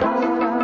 Thank you.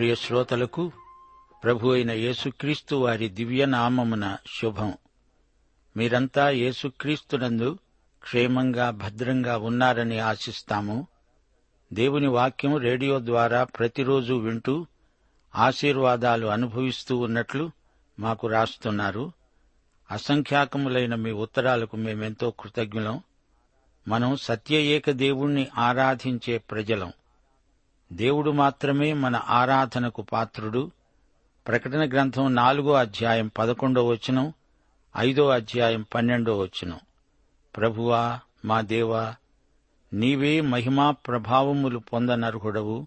ప్రియ శ్రోతలకు ప్రభు అయిన యేసుక్రీస్తు వారి దివ్యనామమున శుభం. మీరంతా యేసుక్రీస్తునందు క్షేమంగా భద్రంగా ఉన్నారని ఆశిస్తాము. దేవుని వాక్యం రేడియో ద్వారా ప్రతిరోజు వింటూ ఆశీర్వాదాలు అనుభవిస్తూ ఉన్నట్లు మాకు రాస్తున్నారు. అసంఖ్యాకములైన మీ ఉత్తరాలకు మేమెంతో కృతజ్ఞులం. మనం సత్య ఏక దేవుణ్ణి ఆరాధించే ప్రజలం. దేవుడు మాత్రమే మన ఆరాధనకు పాత్రుడు. ప్రకటన గ్రంథం నాలుగో అధ్యాయం పదకొండో వచనం ఐదో అధ్యాయం పన్నెండో వచనం. ప్రభువా మా దేవా నీవే మహిమా ప్రభావములు పొందనర్హుడవు.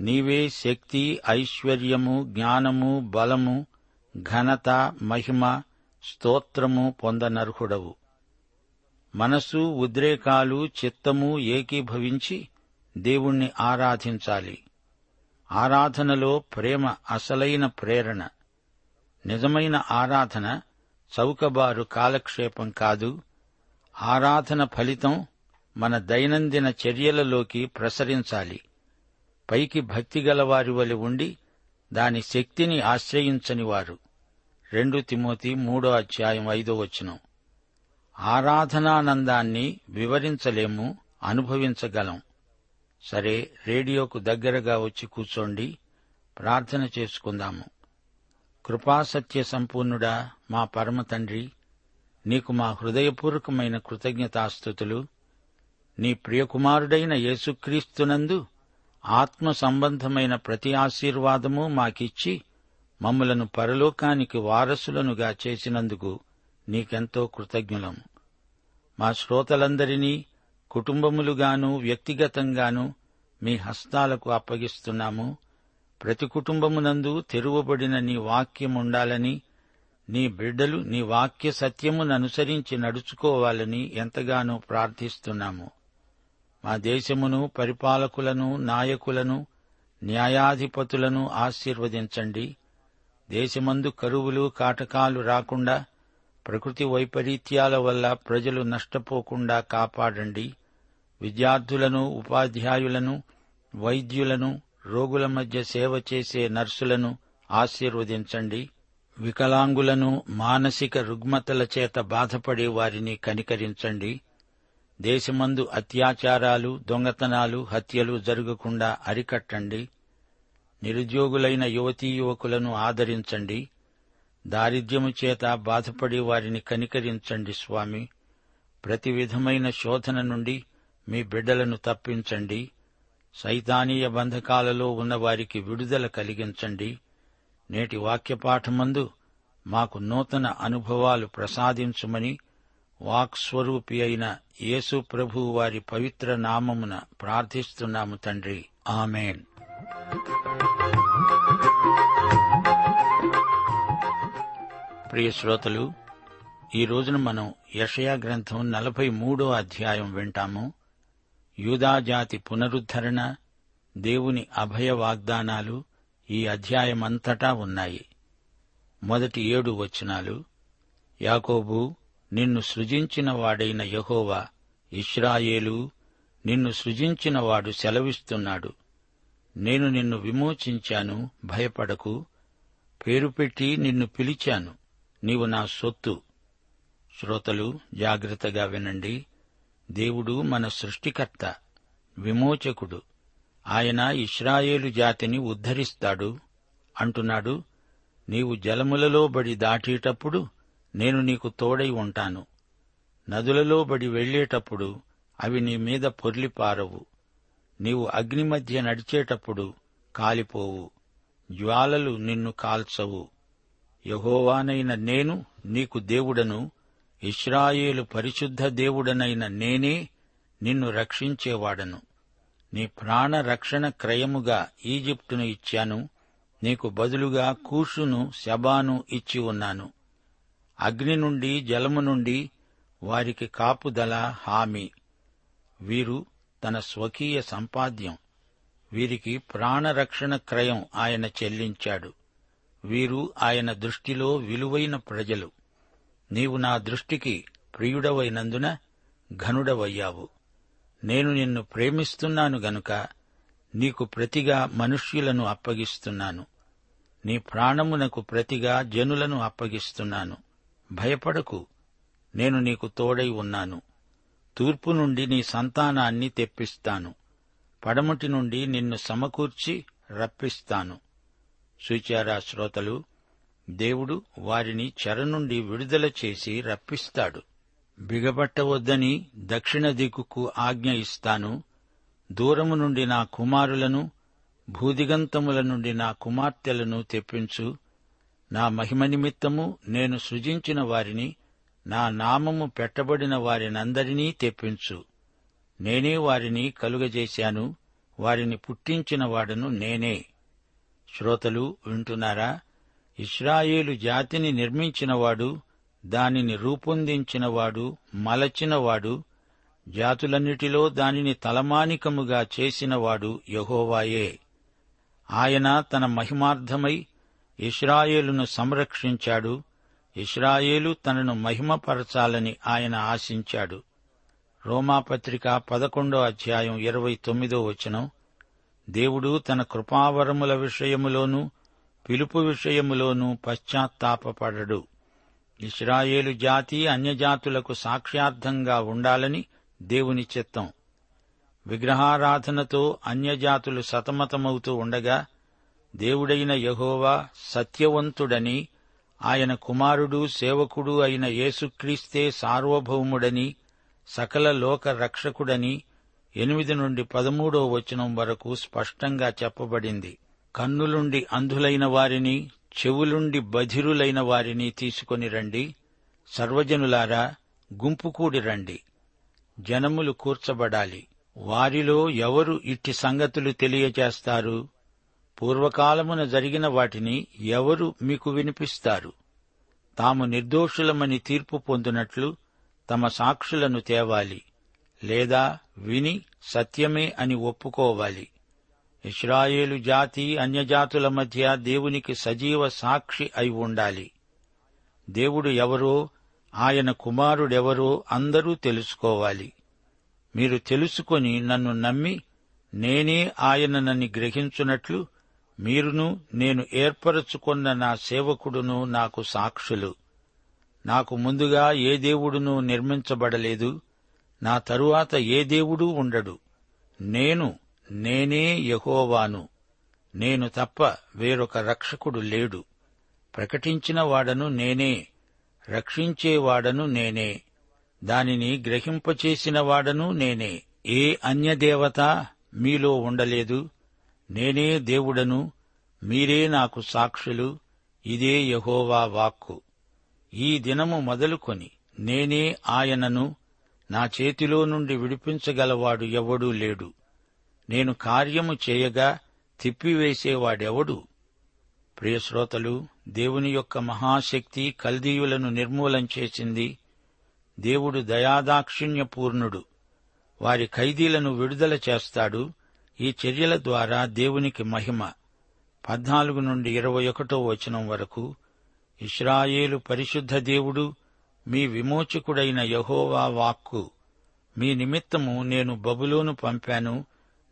నీవే శక్తి ఐశ్వర్యము జ్ఞానము బలము ఘనత మహిమ స్తోత్రము పొందనర్హుడవు. మనసు ఉద్రేకాలు చిత్తము ఏకీభవించి దేవుణ్ణి ఆరాధించాలి. ఆరాధనలో ప్రేమ అసలైన ప్రేరణ. నిజమైన ఆరాధన చౌకబారు కాలక్షేపం కాదు. ఆరాధన ఫలితం మన దైనందిన చర్యలలోకి ప్రసరించాలి. పైకి భక్తి గలవారి వలె ఉండి దాని శక్తిని ఆశ్రయించని వారు. రెండు తిమోతి మూడో అధ్యాయం ఐదో వచనం. ఆరాధనానందాన్ని వివరించలేము అనుభవించగలం. సరే రేడియోకు దగ్గరగా వచ్చి కూర్చోండి. ప్రార్థన చేసుకుందాము. కృపాసత్య సంపూర్ణుడా మా పరమ తండ్రి నీకు మా హృదయపూర్వకమైన కృతజ్ఞతాస్థుతులు. నీ ప్రియకుమారుడైన యేసుక్రీస్తునందు ఆత్మ సంబంధమైన ప్రతి ఆశీర్వాదము మాకిచ్చి మమ్మలను పరలోకానికి వారసులనుగా చేసినందుకు నీకెంతో కృతజ్ఞులం. మా శ్రోతలందరినీ కుటుంబములుగాను వ్యక్తిగతంగాను మీ హస్తాలకు అప్పగిస్తున్నాము. ప్రతి కుటుంబమునందు తెరువబడిన నీ వాక్యముండాలని నీ బిడ్డలు నీ వాక్య సత్యమును అనుసరించి నడుచుకోవాలని ఎంతగానో ప్రార్థిస్తున్నాము. మా దేశమును పరిపాలకులను నాయకులను న్యాయాధిపతులను ఆశీర్వదించండి. దేశమందు కరువులు కాటకాలు రాకుండా ప్రకృతి వైపరీత్యాల వల్ల ప్రజలు నష్టపోకుండా కాపాడండి. విద్యార్థులను ఉపాధ్యాయులను వైద్యులను రోగుల మధ్య సేవ చేసే నర్సులను ఆశీర్వదించండి. వికలాంగులను మానసిక రుగ్మతల చేత బాధపడే వారిని కనికరించండి. దేశమందు అత్యాచారాలు దొంగతనాలు హత్యలు జరగకుండా అరికట్టండి. నిరుద్యోగులైన యువతీ యువకులను ఆదరించండి. దారిద్ర్యము చేత బాధపడే వారిని కనికరించండి స్వామి. ప్రతి విధమైన శోధన నుండి మీ బిడ్డలను తప్పించండి. సైతానీయ బంధకాలలో ఉన్నవారికి విడుదల కలిగించండి. నేటి వాక్యపాఠమందు మాకు నూతన అనుభవాలు ప్రసాదించుమని వాక్స్వరూపి అయిన యేసు ప్రభు వారి పవిత్ర నామమున ప్రార్థిస్తున్నాము తండ్రి. ఆమెన్. ప్రియ శ్రోతలు ఈ రోజున మనం యషయా గ్రంథం నలభై మూడో అధ్యాయం వింటాము. యూదాజాతి పునరుద్ధరణ దేవుని అభయ వాగ్దానాలు ఈ అధ్యాయమంతటా ఉన్నాయి. మొదటి ఏడు వచనాలు యాకోబు నిన్ను సృజించిన వాడైన యహోవా ఇష్రాయేలు నిన్ను సృజించినవాడు సెలవిస్తున్నాడు. నేను నిన్ను విమోచించాను భయపడకు పేరు పెట్టి నిన్ను పిలిచాను నీవు నా సొత్తు. శ్రోతలు జాగ్రత్తగా వినండి. దేవుడు మన సృష్టికర్త విమోచకుడు. ఆయన ఇస్రాయేలు జాతిని ఉద్ధరిస్తాడు. అంటున్నాడు నీవు జలములలో బడి దాటేటప్పుడు నేను నీకు తోడై ఉంటాను. నదులలో బడి వెళ్ళేటప్పుడు అవి నీ మీద పొర్లిపారవు నీవు అగ్ని మధ్య నడిచేటప్పుడు కాలిపోవు. జ్వాలలు నిన్ను కాల్చవు. యహోవానైన నేను నీకు దేవుడను ఇస్రాయేలు పరిశుద్ధ దేవుడనైన నేనే నిన్ను రక్షించేవాడను. నీ ప్రాణ రక్షణ క్రయముగా ఈజిప్టును ఇచ్చాను. నీకు బదులుగా కూషును శబాను ఇచ్చి ఉన్నాను. అగ్ని నుండి జలము నుండి వారికి కాపుదల హామీ. వీరు తన స్వకీయ సంపాద్యం. వీరికి ప్రాణరక్షణ క్రయం ఆయన చెల్లించాడు. వీరు ఆయన దృష్టిలో విలువైన ప్రజలు. నీవు నా దృష్టికి ప్రియుడవైనందున ఘనుడవయ్యావు. నేను నిన్ను ప్రేమిస్తున్నాను గనుక నీకు ప్రతిగా మనుష్యులను అప్పగిస్తున్నాను. నీ ప్రాణమునకు ప్రతిగా జనులను అప్పగిస్తున్నాను. భయపడకు నేను నీకు తోడై ఉన్నాను. తూర్పు నుండి నీ సంతానాన్ని తెప్పిస్తాను. పడమటి నుండి నిన్ను సమకూర్చి రప్పిస్తాను. సూచారా శ్రోతలు దేవుడు వారిని చెర నుండి విడుదల చేసి రప్పిస్తాడు. బిగబట్టవద్దని దక్షిణ దిక్కుకు ఆజ్ఞ ఇస్తాను. దూరము నుండి నా కుమారులను భూదిగంతముల నుండి నా కుమార్తెలను తెప్పించు. నా మహిమ నిమిత్తము నేను సృజించిన వారిని నా నామము పెట్టబడిన వారినందరినీ తెప్పించు. నేనే వారిని కలుగజేశాను. వారిని పుట్టించిన వాడను నేనే. శ్రోతలు వింటున్నారా? ఇస్రాయేలు జాతిని నిర్మించినవాడు దానిని రూపొందించినవాడు మలచినవాడు జాతులన్నిటిలో దానిని తలమానికముగా చేసినవాడు యహోవాయే. ఆయన తన మహిమార్థమై ఇస్రాయేలును సంరక్షించాడు ఇస్రాయేలు తనను మహిమపరచాలని ఆయన ఆశించాడు. రోమాపత్రిక పదకొండో అధ్యాయం ఇరవై తొమ్మిదో వచనం. దేవుడు తన కృపావరముల విషయములోనూ పిలుపు విషయములోనూ పశ్చాత్తాపపడడు. ఇస్రాయేలు జాతి అన్యజాతులకు సాక్ష్యార్థంగా ఉండాలని దేవుని చిత్తం. విగ్రహారాధనతో అన్యజాతులు సతమతమవుతూ ఉండగా దేవుడైన యహోవా సత్యవంతుడని ఆయన కుమారుడు సేవకుడు అయిన యేసుక్రీస్తే సార్వభౌముడని సకల లోక రక్షకుడని ఎనిమిది నుండి పదమూడో వచనం వరకు స్పష్టంగా చెప్పబడింది. కన్నులుండి అంధులైన వారిని చెవులుండి బధిరులైన వారిని తీసుకొని రండి. సర్వజనులారా గుంపుకూడి రండి. జనములు కూర్చబడాలి. వారిలో ఎవరు ఇట్టి సంగతులు తెలియజేస్తారు? పూర్వకాలమున జరిగిన వాటిని ఎవరు మీకు వినిపిస్తారు? తాము నిర్దోషులమని తీర్పు పొందినట్లు తమ సాక్షులను తేవాలి. లేదా విని సత్యమే అని ఒప్పుకోవాలి. ఇస్రాయేలు జాతి అన్యజాతుల మధ్య దేవునికి సజీవ సాక్షి అయి ఉండాలి. దేవుడు ఎవరో ఆయన కుమారుడెవరో అందరూ తెలుసుకోవాలి. మీరు తెలుసుకొని నన్ను నమ్మి నేనే ఆయననని గ్రహించున్నట్లు మీరును నేను ఏర్పరచుకున్న నా సేవకుడును నాకు సాక్షులు. నాకు ముందుగా ఏ దేవుడును నిర్మించబడలేదు. నా తరువాత ఏ దేవుడూ ఉండడు. నేను నేనే యహోవాను. నేను తప్ప వేరొక రక్షకుడు లేడు. ప్రకటించిన వాడను నేనే రక్షించేవాడను నేనే దానిని గ్రహింపచేసిన వాడను నేనే. ఏ అన్యదేవత మీలో ఉండలేదు. నేనే దేవుడను మీరే నాకు సాక్షులు ఇదే యహోవా వాక్కు. ఈ దినము మొదలుకొని నేనే ఆయనను నా చేతిలో నుండి విడిపించగలవాడు ఎవడూ లేడు. నేను కార్యము చేయగా తిప్పివేసేవాడెవడు? ప్రియశ్రోతలు దేవుని యొక్క మహాశక్తి కల్దీయులను నిర్మూలం చేసింది దేవుడు దయాదాక్షిణ్యపూర్ణుడు. వారి ఖైదీలను విడుదల చేస్తాడు. ఈ చర్యల ద్వారా దేవునికి మహిమ. పద్నాలుగు నుండి ఇరవై ఒకటో వచనం వరకు ఇస్రాయేలు పరిశుద్ధ దేవుడు మీ విమోచకుడైన యహోవా వాక్కు. మీ నిమిత్తము నేను బబులోను పంపాను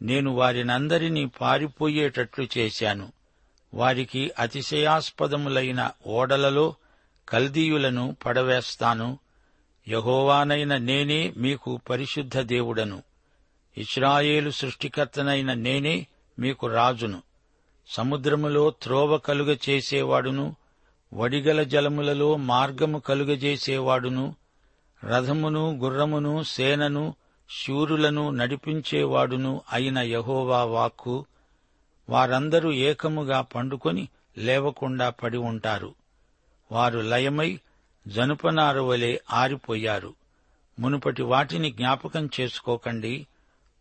నేను వారినందరినీ పారిపోయేటట్లు చేశాను. వారికి అతిశయాస్పదములైన ఓడలలో కల్దీయులను పడవేస్తాను. యహోవానైన నేనే మీకు పరిశుద్ధ దేవుడను. ఇస్రాయేలు సృష్టికర్తనైన నేనే మీకు రాజును. సముద్రములో త్రోవ కలుగ చేసేవాడును. వడిగల జలములలో మార్గము కలుగజేసేవాడును. రథమును గుర్రమును సేనను శూరులను నడిపించేవాడును అయిన యహోవా వాక్కు వారందరూ ఏకముగా పండుకొని లేవకుండా పడి ఉంటారు. వారు లయమై జనుపనారు వలె ఆరిపోయారు. మునుపటి వాటిని జ్ఞాపకం చేసుకోకండి.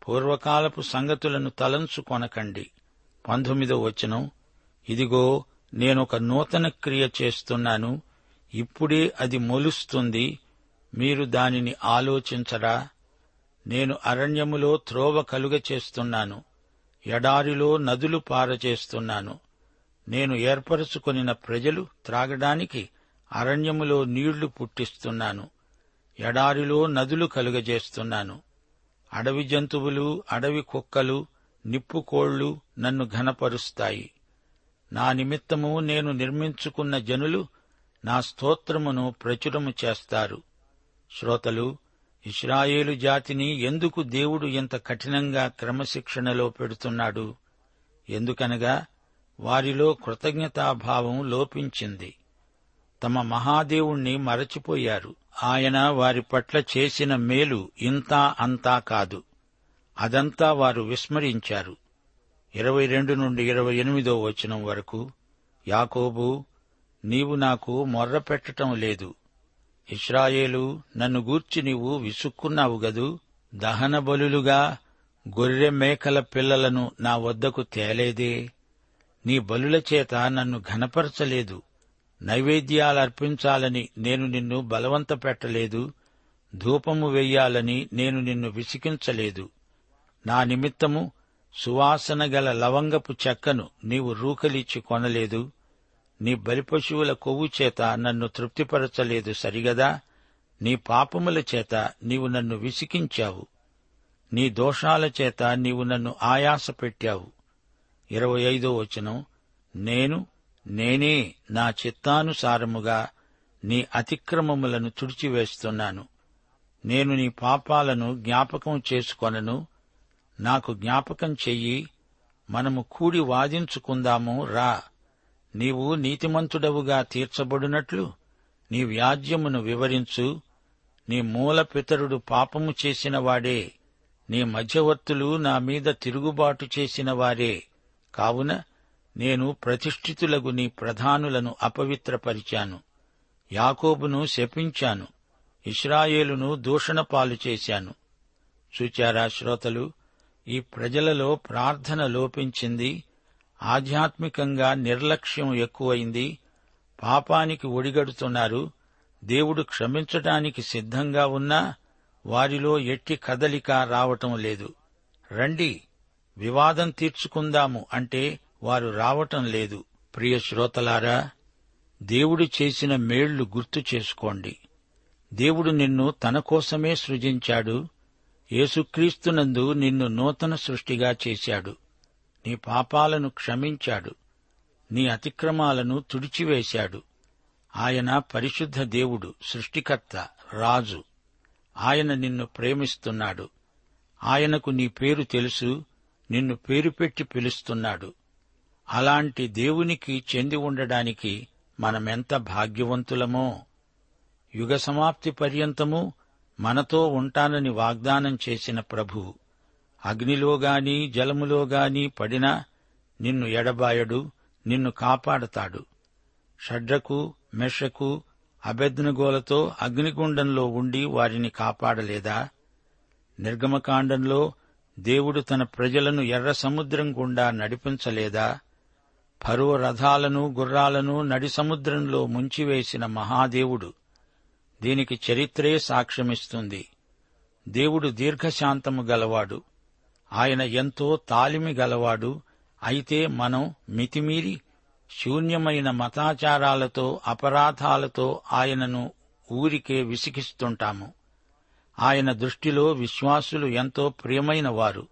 పూర్వకాలపు సంగతులను తలంచుకొనకండి. పంతొమ్మిదో వచనం. ఇదిగో నేనొక నూతన క్రియ చేస్తున్నాను. ఇప్పుడే అది మొలుస్తుంది. మీరు దానిని ఆలోచించరా? నేను అరణ్యములో త్రోవ కలుగ చేస్తున్నాను ఎడారిలో నదులు పారచేస్తున్నాను నేను ఏర్పరచుకొనిన ప్రజలు త్రాగడానికి అరణ్యములో నీళ్ళు పుట్టిస్తున్నాను ఎడారిలో నదులు కలుగజేస్తున్నాను అడవి జంతువులు అడవి కుక్కలు నిప్పుకోళ్ళు నన్ను ఘనపరుస్తాయి. నా నిమిత్తము నేను నిర్మించుకున్న జనులు నా స్తోత్రమును ప్రచురము చేస్తారు. శ్రోతలు ఇస్రాయేలు జాతిని ఎందుకు దేవుడు ఇంత కఠినంగా క్రమశిక్షణలో పెడుతున్నాడు? ఎందుకనగా వారిలో కృతజ్ఞతాభావం లోపించింది. తమ మహాదేవుణ్ణి మరచిపోయారు. ఆయన వారి పట్ల చేసిన మేలు ఇంతా అంతా కాదు. అదంతా వారు విస్మరించారు. ఇరవై రెండు నుండి ఇరవై ఎనిమిదో వచనం వరకు యాకోబు నీవు నాకు మొర్ర పెట్టటం లేదు. ఇస్రాయేలు నన్ను గూర్చి నీవు విసుక్కున్నావు గదు? దహన బలులుగా గొర్రె మేకల పిల్లలను నా వద్దకు తేలేదే? నీ బలుల చేత నన్ను ఘనపరచలేదు. నైవేద్యాలర్పించాలని నేను నిన్ను బలవంత పెట్టలేదు ధూపము వెయ్యాలని నేను నిన్ను విసికించలేదు నా నిమిత్తము సువాసన గల లవంగపు చెక్కను నీవు రూకలిచ్చి కొనలేదు. నీ బలిపశువుల కొవ్వు చేత నన్ను తృప్తిపరచలేదు సరిగదా? నీ పాపముల చేత నీవు నన్ను విసికించావు. నీ దోషాల చేత నీవు నన్ను ఆయాస పెట్టావు. ఇరవై ఐదో వచనం. నేను నేనే నా చిత్తానుసారముగా నీ అతిక్రమములను తుడిచివేస్తున్నాను. నేను నీ పాపాలను జ్ఞాపకం చేసుకొనను. నాకు జ్ఞాపకం చెయ్యి. మనము కూడి వాదించుకుందాము రా. నీవు నీతిమంతుడవుగా తీర్చబడినట్లు నీ వ్యాజ్యమును వివరించు. నీ మూల పితరుడు పాపము చేసిన వాడే. నీ మధ్యవర్తులు నా మీద తిరుగుబాటు చేసిన వారే. కావున నేను ప్రతిష్ఠితులకు నీ ప్రధానులను అపవిత్రపరిచాను. యాకోబును శపించాను. ఇస్రాయేలును దూషణపాలు చేశాను. చూచారా శ్రోతలు ఈ ప్రజలలో ప్రార్థన లోపించింది ఆధ్యాత్మికంగా నిర్లక్ష్యం ఎక్కువైంది. పాపానికి ఒడిగడుతున్నారు. దేవుడు క్షమించటానికి సిద్ధంగా ఉన్నా వారిలో ఎట్టి కదలిక రావటం లేదు. రండి వివాదం తీర్చుకుందాము అంటే వారు రావటం లేదు. ప్రియ శ్రోతలారా దేవుడు చేసిన మేళ్ళు గుర్తు చేసుకోండి. దేవుడు నిన్ను తన కోసమే సృజించాడు. యేసుక్రీస్తునందు నిన్ను నూతన సృష్టిగా చేశాడు. నీ పాపాలను క్షమించాడు. నీ అతిక్రమాలను తుడిచివేశాడు. ఆయన పరిశుద్ధ దేవుడు సృష్టికర్త రాజు. ఆయన నిన్ను ప్రేమిస్తున్నాడు. ఆయనకు నీ పేరు తెలుసు నిన్ను పేరు పెట్టి పిలుస్తున్నాడు. అలాంటి దేవునికి చెంది ఉండడానికి మనమెంత భాగ్యవంతులమో? యుగ సమాప్తి పర్యంతము మనతో ఉంటానని వాగ్దానం చేసిన ప్రభు అగ్నిలోగాని జలములోగాని పడినా నిన్ను ఎడబాయడు నిన్ను కాపాడతాడు. షడ్రకు మెషకు అభెజ్నగోలతో అగ్నిగుండంలో ఉండి వారిని కాపాడలేదా? నిర్గమకాండంలో దేవుడు తన ప్రజలను ఎర్ర సముద్రం గుండా నడిపించలేదా? ఫరో రథాలను గుర్రాలను నడి సముద్రంలో ముంచివేసిన మహాదేవుడు దీనికి చరిత్రే సాక్ష్యమిస్తుంది. దేవుడు దీర్ఘశాంతము గలవాడు. ఆయన ఎంతో తాలిమి గలవాడు. అయితే మనం మితిమీరి శూన్యమైన మతాచారాలతో అపరాధాలతో ఆయనను ఊరికే విసిగిస్తుంటాము. ఆయన దృష్టిలో విశ్వాసులు ఎంతో ప్రియమైన వారు.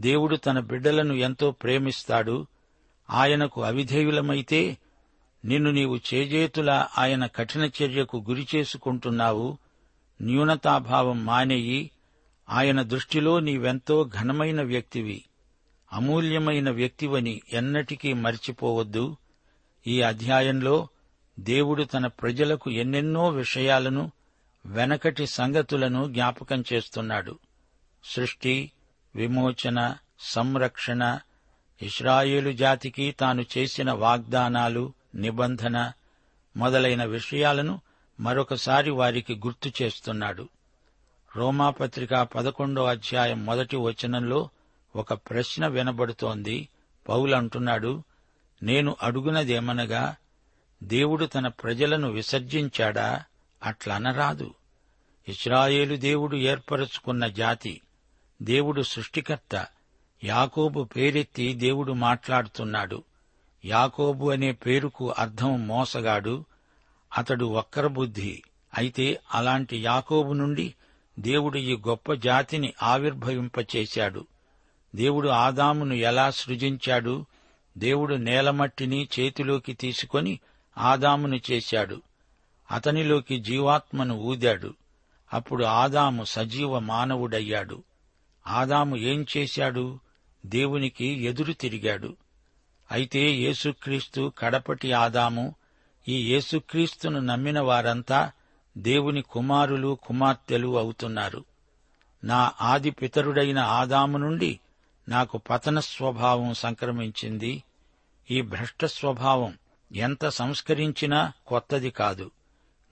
దేవుడు తన బిడ్డలను ఎంతో ప్రేమిస్తాడు. ఆయనకు అవిధేయులమైతే నిన్ను నీవు చేజేతులా ఆయన కఠిన చర్యకు గురి చేసుకుంటున్నావు. న్యూనతాభావం మానేయి. ఆయన దృష్టిలో నీవెంతో ఘనమైన వ్యక్తివి. అమూల్యమైన వ్యక్తివని ఎన్నటికీ మర్చిపోవద్దు. ఈ అధ్యాయంలో దేవుడు తన ప్రజలకు ఎన్నెన్నో విషయాలను వెనకటి సంగతులను జ్ఞాపకం చేస్తున్నాడు. సృష్టి విమోచన సంరక్షణ ఇస్రాయేలు జాతికి తాను చేసిన వాగ్దానాలు నిబంధన మొదలైన విషయాలను మరొకసారి వారికి గుర్తు చేస్తున్నాడు. రోమాపత్రిక పదకొండో అధ్యాయం మొదటి వచనంలో ఒక ప్రశ్న వినబడుతోంది. పౌలంటున్నాడు నేను అడుగునదేమనగా దేవుడు తన ప్రజలను విసర్జించాడా? అట్లనరాదు. ఇస్రాయేలు దేవుడు ఏర్పరచుకున్న జాతి దేవుడు సృష్టికర్త. యాకోబు పేరెత్తి దేవుడు మాట్లాడుతున్నాడు. యాకోబు అనే పేరుకు అర్థం మోసగాడు. అతడు వక్రబుద్ధి. అయితే అలాంటి యాకోబు నుండి దేవుడు ఈ గొప్ప జాతిని ఆవిర్భవింపచేశాడు. దేవుడు ఆదామును ఎలా సృజించాడు? దేవుడు నేలమట్టిని చేతిలోకి తీసుకొని ఆదామును చేశాడు. అతనిలోకి జీవాత్మను ఊదాడు. అప్పుడు ఆదాము సజీవ మానవుడయ్యాడు. ఆదాము ఏం చేశాడు? దేవునికి ఎదురు తిరిగాడు. అయితే యేసుక్రీస్తు కడపటి ఆదాము ఈ యేసుక్రీస్తును నమ్మిన వారంతా దేవుని కుమారులు కుమార్తెలు అవుతున్నారు. నా ఆది పితరుడైన ఆదాము నుండి నాకు పతన స్వభావం సంక్రమించింది. ఈ భ్రష్ట స్వభావం ఎంత సంస్కరించినా కొత్తది కాదు.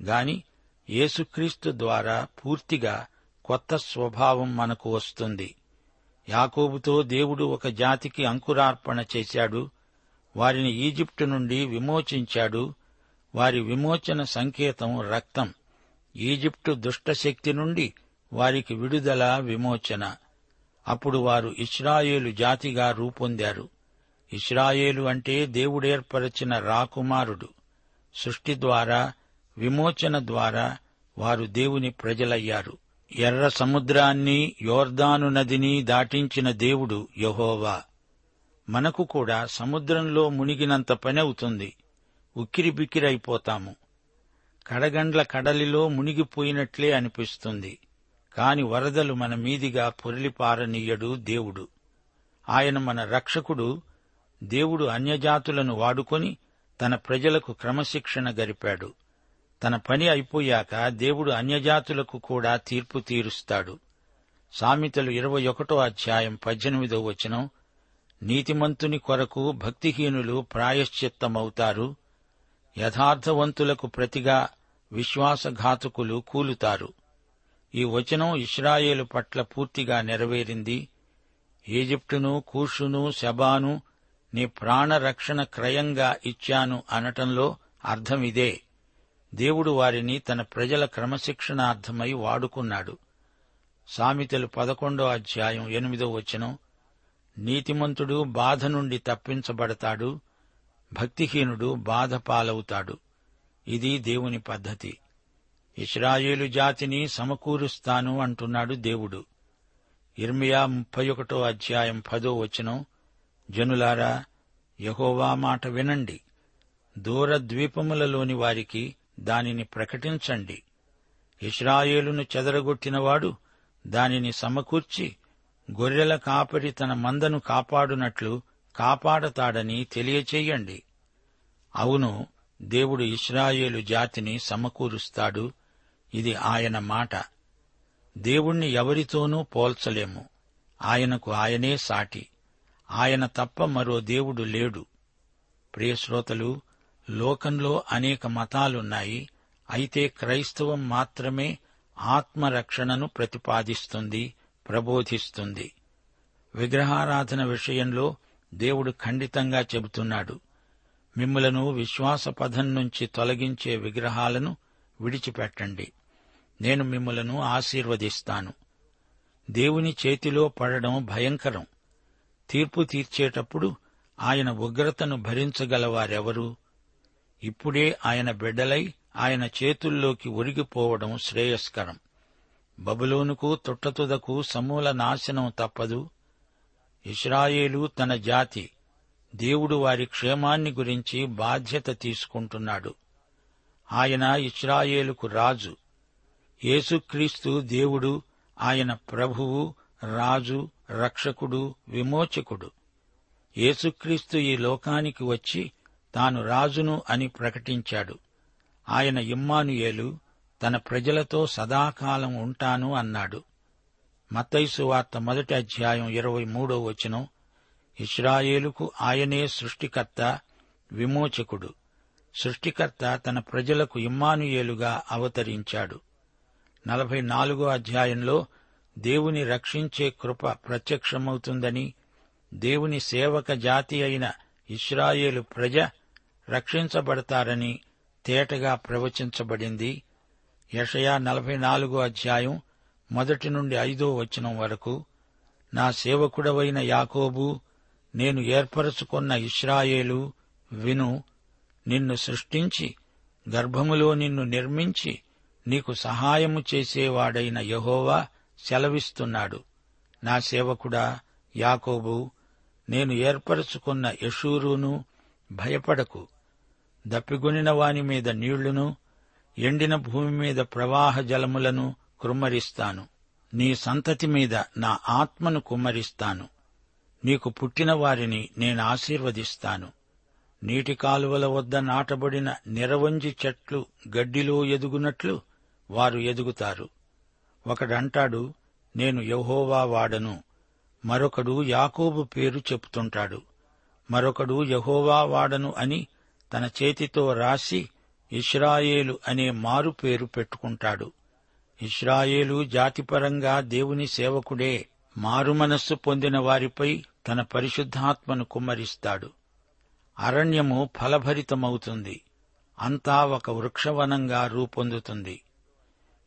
గాని యేసుక్రీస్తు ద్వారా పూర్తిగా కొత్త స్వభావం మనకు వస్తుంది. యాకోబుతో దేవుడు ఒక జాతికి అంకురార్పణ చేశాడు. వారిని ఈజిప్టు నుండి విమోచించాడు. వారి విమోచన సంకేతం రక్తం. ఈజిప్టు దుష్టశక్తి నుండి వారికి విడుదల విమోచన. అప్పుడు వారు ఇస్రాయేలు జాతిగా రూపొందారు. ఇస్రాయేలు అంటే దేవుడేర్పరచిన రాకుమారుడు. సృష్టి ద్వారా విమోచన ద్వారా వారు దేవుని ప్రజలయ్యారు. ఎర్ర సముద్రాన్ని యోర్దాను నదిని దాటించిన దేవుడు యహోవా. మనకు కూడా సముద్రంలో మునిగినంత పని అవుతుంది. ఉక్కిరి బిక్కిరైపోతాము కడగండ్ల కడలిలో మునిగిపోయినట్లే అనిపిస్తుంది. కాని వరదలు మన మీదిగా పొరలిపారనీయడు దేవుడు. ఆయన మన రక్షకుడు దేవుడు అన్యజాతులను వాడుకొని తన ప్రజలకు క్రమశిక్షణ గరిపాడు. తన పని అయిపోయాక దేవుడు అన్యజాతులకు కూడా తీర్పు తీరుస్తాడు. సామెతలు ఇరవై ఒకటో అధ్యాయం పద్దెనిమిదో వచనం నీతిమంతుని కొరకు భక్తిహీనులు ప్రాయశ్చిత్తమవుతారు యథార్థవంతులకు ప్రతిగా విశ్వాసఘాతకులు కూలుతారు. ఈ వచనం ఇస్రాయేలు పట్ల పూర్తిగా నెరవేరింది. ఈజిప్టును కూషును శబాను నీ ప్రాణరక్షణ క్రయంగా ఇచ్చాను అనటంలో అర్థమిదే. దేవుడు వారిని తన ప్రజల క్రమశిక్షణార్థమై వాడుకున్నాడు. సామెతలు పదకొండో అధ్యాయం ఎనిమిదో వచనం నీతిమంతుడు బాధ నుండి తప్పించబడతాడు భక్తిహీనుడు బాధ పాలవుతాడు ఇది దేవుని పద్ధతి. ఇస్రాయేలు జాతిని సమకూరుస్తాను అంటున్నాడు దేవుడు. ఇర్మియా ముప్పై ఒకటో అధ్యాయం పదో వచనం. జనులారా యహోవా మాట వినండి. దూర ద్వీపములలోని వారికి దానిని ప్రకటించండి. ఇస్రాయేలును చెదరగొట్టినవాడు దానిని సమకూర్చి గొర్రెల కాపరి తన మందను కాపాడునట్లు కాపాడతాడని తెలియచేయండి. అవును దేవుడు ఇస్రాయేలు జాతిని సమకూరుస్తాడు. ఇది ఆయన మాట. దేవుణ్ణి ఎవరితోనూ పోల్చలేము. ఆయనకు ఆయనే సాటి. ఆయన తప్ప మరో దేవుడు లేడు. ప్రియశ్రోతలు లోకంలో అనేక మతాలున్నాయి. అయితే క్రైస్తవం మాత్రమే ఆత్మరక్షణను ప్రతిపాదిస్తుంది ప్రబోధిస్తుంది. విగ్రహారాధన విషయంలో దేవుడు ఖండితంగా చెబుతున్నాడు. మిమ్మలను విశ్వాస పథం నుంచి తొలగించే విగ్రహాలను విడిచిపెట్టండి. నేను మిమ్మలను ఆశీర్వదిస్తాను. దేవుని చేతిలో పడడం భయంకరం. తీర్పు తీర్చేటప్పుడు ఆయన ఉగ్రతను భరించగలవారెవరు? ఇప్పుడే ఆయన బిడ్డలై ఆయన చేతుల్లోకి ఒరిగిపోవడం శ్రేయస్కరం. బబులోనుకు తుట్టతుదకు సమూల నాశనం తప్పదు. ఇస్రాయేలు తన జాతి. దేవుడు వారి క్షేమాన్ని గురించి బాధ్యత తీసుకుంటున్నాడు. ఆయన ఇస్రాయేలుకు రాజు. యేసుక్రీస్తు దేవుడు ఆయన ప్రభువు రాజు రక్షకుడు విమోచకుడు. యేసుక్రీస్తు ఈ లోకానికి వచ్చి తాను రాజును అని ప్రకటించాడు. ఆయన ఇమ్మానుయేలు తన ప్రజలతో సదాకాలం ఉంటాను అన్నాడు. మత్తైసు వార్త మొదటి అధ్యాయం ఇరవై మూడో వచనం. ఇస్రాయేలుకు ఆయనే సృష్టికర్త విమోచకుడు. సృష్టికర్త తన ప్రజలకు ఇమ్మానుయేలుగా అవతరించాడు. నలభై నాలుగో అధ్యాయంలో దేవుని రక్షించే కృప ప్రత్యక్షమవుతుందని దేవుని సేవక జాతి అయిన ఇస్రాయేలు ప్రజ రక్షించబడతారని తేటగా ప్రవచించబడింది. యషయా నలభై నాలుగో అధ్యాయం మొదటి నుండి ఐదో వచనం వరకు నా సేవకుడవైన యాకోబు నేను ఏర్పరచుకున్న ఇస్రాయేలు విను నిన్ను సృష్టించి గర్భములో నిన్ను నిర్మించి నీకు సహాయము చేసేవాడైన యహోవా సెలవిస్తున్నాడు. నా సేవకుడా యాకోబు నేను ఏర్పరచుకున్న యశూరును భయపడకు. దప్పిగొనిన వాని మీద నీళ్ళును ఎండిన భూమి మీద ప్రవాహ జలములను కుమ్మరిస్తాను. నీ సంతతి మీద నా ఆత్మను కుమ్మరిస్తాను. నీకు పుట్టిన వారిని నేను ఆశీర్వదిస్తాను. నీటి కాలువల వద్ద నాటబడిన నిరవంజి చెట్లు గడ్డిలో ఎదుగునట్లు వారు ఎదుగుతారు. ఒకడంటాడు నేను యహోవా వాడను. మరొకడు యాకోబు పేరు చెప్తుంటాడు. మరొకడు యహోవా వాడను అని తన చేతితో రాసి ఇస్రాయేలు అనే మారు పేరు పెట్టుకుంటాడు. ఇస్రాయేలు జాతిపరంగా దేవుని సేవకుడే మారుమనస్సు పొందిన వారిపై తన పరిశుద్ధాత్మను కుమ్మరిస్తాడు. అరణ్యము ఫలభరితమవుతుంది. అంతా ఒక వృక్షవనంగా రూపొందుతుంది.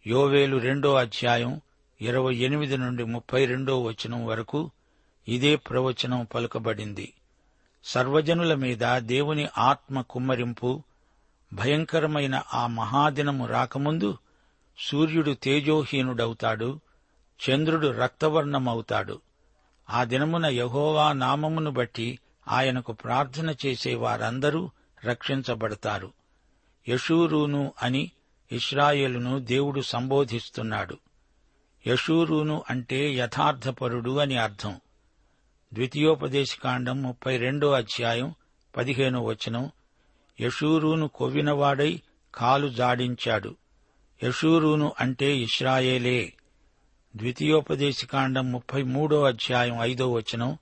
యోవేలు రెండో అధ్యాయం ఇరవై ఎనిమిది నుండి ముప్పై రెండో వచనం వరకు ఇదే ప్రవచనం పలుకబడింది. సర్వజనుల మీద దేవుని ఆత్మ కుమ్మరింపు భయంకరమైన ఆ మహాదినము రాకముందు సూర్యుడు తేజోహీనుడవుతాడు చంద్రుడు రక్తవర్ణమవుతాడు. ఆ దినమున యహోవా నామమును బట్టి ఆయనకు ప్రార్థన చేసే వారందరూ రక్షించబడతారు. యషూరూను అని ఇస్రాయేలును దేవుడు సంబోధిస్తున్నాడు. యషూరూను అంటే యథార్థపరుడు అని అర్థం. ద్వితీయోపదేశకాండం ముప్పై రెండో అధ్యాయం పదిహేనో వచనం. యషూరూను కొవ్వినవాడై కాలు జాడించాడు. యషూరును అంటే ఇస్రాయేలే ద్వితీయోపదేశకాండం ముప్పై మూడో అధ్యాయం ఐదో వచనం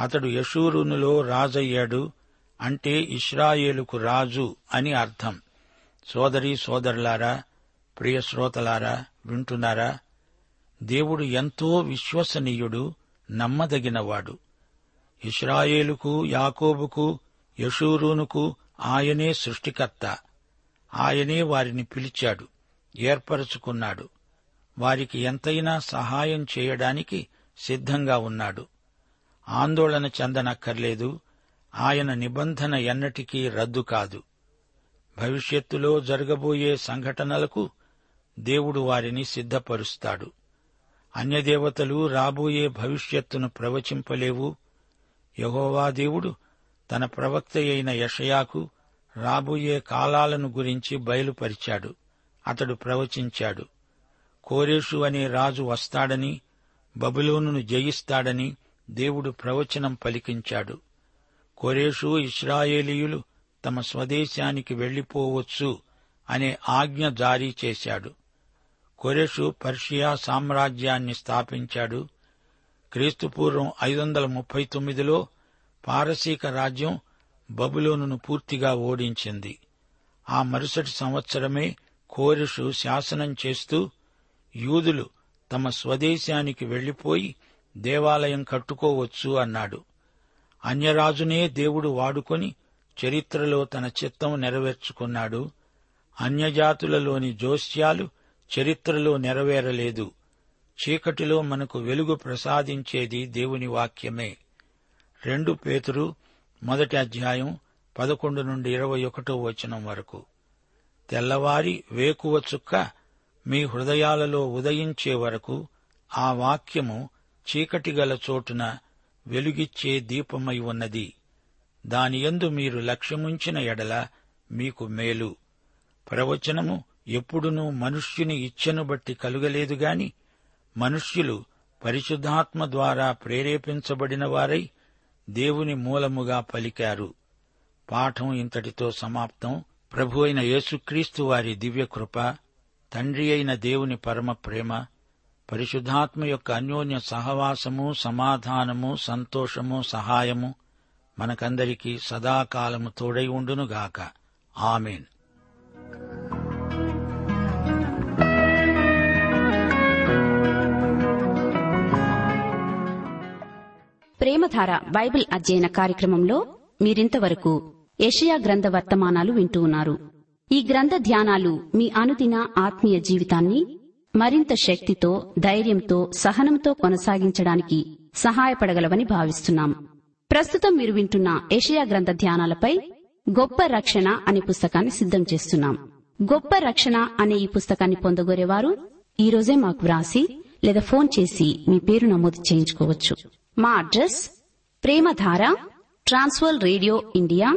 అతడు యషూరునులో రాజయ్యాడు అంటే ఇస్రాయేలుకు రాజు అని అర్థం. సోదరి సోదరులారా ప్రియ శ్రోతలారా వింటున్నారా? దేవుడు ఎంతో విశ్వసనీయుడు నమ్మదగినవాడు. ఇస్రాయేలుకు యాకోబుకు యషూరూనుకు ఆయనే సృష్టికర్త. ఆయనే వారిని పిలిచాడు. ఏర్పరుచుకున్నాడు. వారికి ఎంతైనా సహాయం చేయడానికి సిద్ధంగా ఉన్నాడు. ఆందోళన చెందనక్కర్లేదు. ఆయన నిబంధన ఎన్నటికీ రద్దు కాదు. భవిష్యత్తులో జరగబోయే సంఘటనలకు దేవుడు వారిని సిద్ధపరుస్తాడు. అన్యదేవతలు రాబోయే భవిష్యత్తును ప్రవచింపలేవు. యహోవా దేవుడు తన ప్రవక్త అయిన యషయాకు రాబోయే కాలాలను గురించి బయలుపరిచాడు. అతడు ప్రవచించాడు. కోరేషు అనే రాజు వస్తాడని బబులోనును జయిస్తాడని దేవుడు ప్రవచనం పలికించాడు. కోరేషు ఇస్రాయేలీయులు తమ స్వదేశానికి వెళ్ళిపోవచ్చు అనే ఆజ్ఞ జారీ చేశాడు. కొరెషు పర్షియా సామ్రాజ్యాన్ని స్థాపించాడు. క్రీస్తుపూర్వం ఐదు వందల ముప్పై తొమ్మిదిలో పారసీక రాజ్యం బబులోనును పూర్తిగా ఓడించింది. ఆ మరుసటి సంవత్సరమే కోరుషు శాసనం చేస్తూ యూదులు తమ స్వదేశానికి వెళ్ళిపోయి దేవాలయం కట్టుకోవచ్చు అన్నాడు. అన్యరాజునే దేవుడు వాడుకొని చరిత్రలో తన చిత్తం నెరవేర్చుకున్నాడు. అన్యజాతులలోని జోస్యాలు చరిత్రలో నెరవేరలేదు. చీకటిలో మనకు వెలుగు ప్రసాదించేది దేవుని వాక్యమే. రెండు పేతురు మొదటి అధ్యాయం పదకొండు నుండి ఇరవై ఒకటో వచనం వరకు. తెల్లవారి వేకువ చుక్క మీ హృదయాలలో ఉదయించే వరకు ఆ వాక్యము చీకటిగల చోటున వెలుగిచ్చే దీపమై ఉన్నది. దానియందు మీరు లక్ష్యముంచిన ఎడల మీకు మేలు. ప్రవచనము ఎప్పుడునూ మనుష్యుని ఇచ్ఛను బట్టి కలుగలేదు గాని మనుష్యులు పరిశుద్ధాత్మ ద్వారా ప్రేరేపించబడిన వారై దేవుని మూలముగా పలికారు. పాఠం ఇంతటితో సమాప్తం. ప్రభు అయిన యేసుక్రీస్తు వారి దివ్యకృప తండ్రి అయిన దేవుని పరమ ప్రేమ పరిశుద్ధాత్మ యొక్క అన్యోన్య సహవాసము సమాధానము సంతోషము సహాయము మనకందరికీ సదాకాలము తోడై ఉండునుగాక. ఆమెన్. ప్రేమధార బైబిల్ అధ్యయన కార్యక్రమంలో మీరింతవరకు ఏషియా గ్రంథ వర్తమానాలు వింటూ ఉన్నారు. ఈ గ్రంథ ధ్యానాలు మీ అనుదిన ఆత్మీయ జీవితాన్ని మరింత శక్తితో ధైర్యంతో సహనంతో కొనసాగించడానికి సహాయపడగలవని భావిస్తున్నాం. ప్రస్తుతం మీరు వింటున్న ఏషియా గ్రంథ ధ్యానాలపై గొప్ప రక్షణ అనే పుస్తకాన్ని సిద్ధం చేస్తున్నాం. గొప్ప రక్షణ అనే ఈ పుస్తకాన్ని పొందగోరేవారు ఈ రోజే మాకు వ్రాసి లేదా ఫోన్ చేసి మీ పేరు నమోదు చేయించుకోవచ్చు. మా address Premadhara Trans World radio India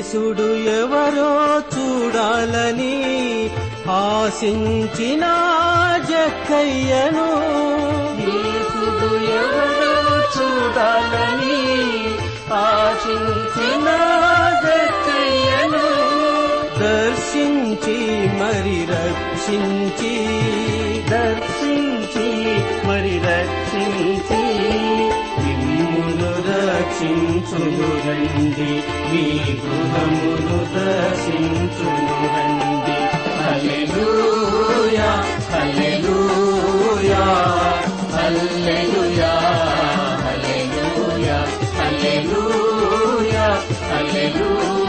యేసుడు ఎవరో చూడాలని ఆశించిన జక్కయ్యను. యేసుడు ఎవరో చూడాలని ఆశించిన జక్కయ్యను. దర్శించి మరి రక్షించి. దర్శించి మరి రక్షించి. దర్శించును రండి మీ గృహమును దర్శించును రండి హల్లెలూయా హల్లెలూయా హల్లెలూయా హల్లెలూయా హల్లెలూయా హల్లెలూయా.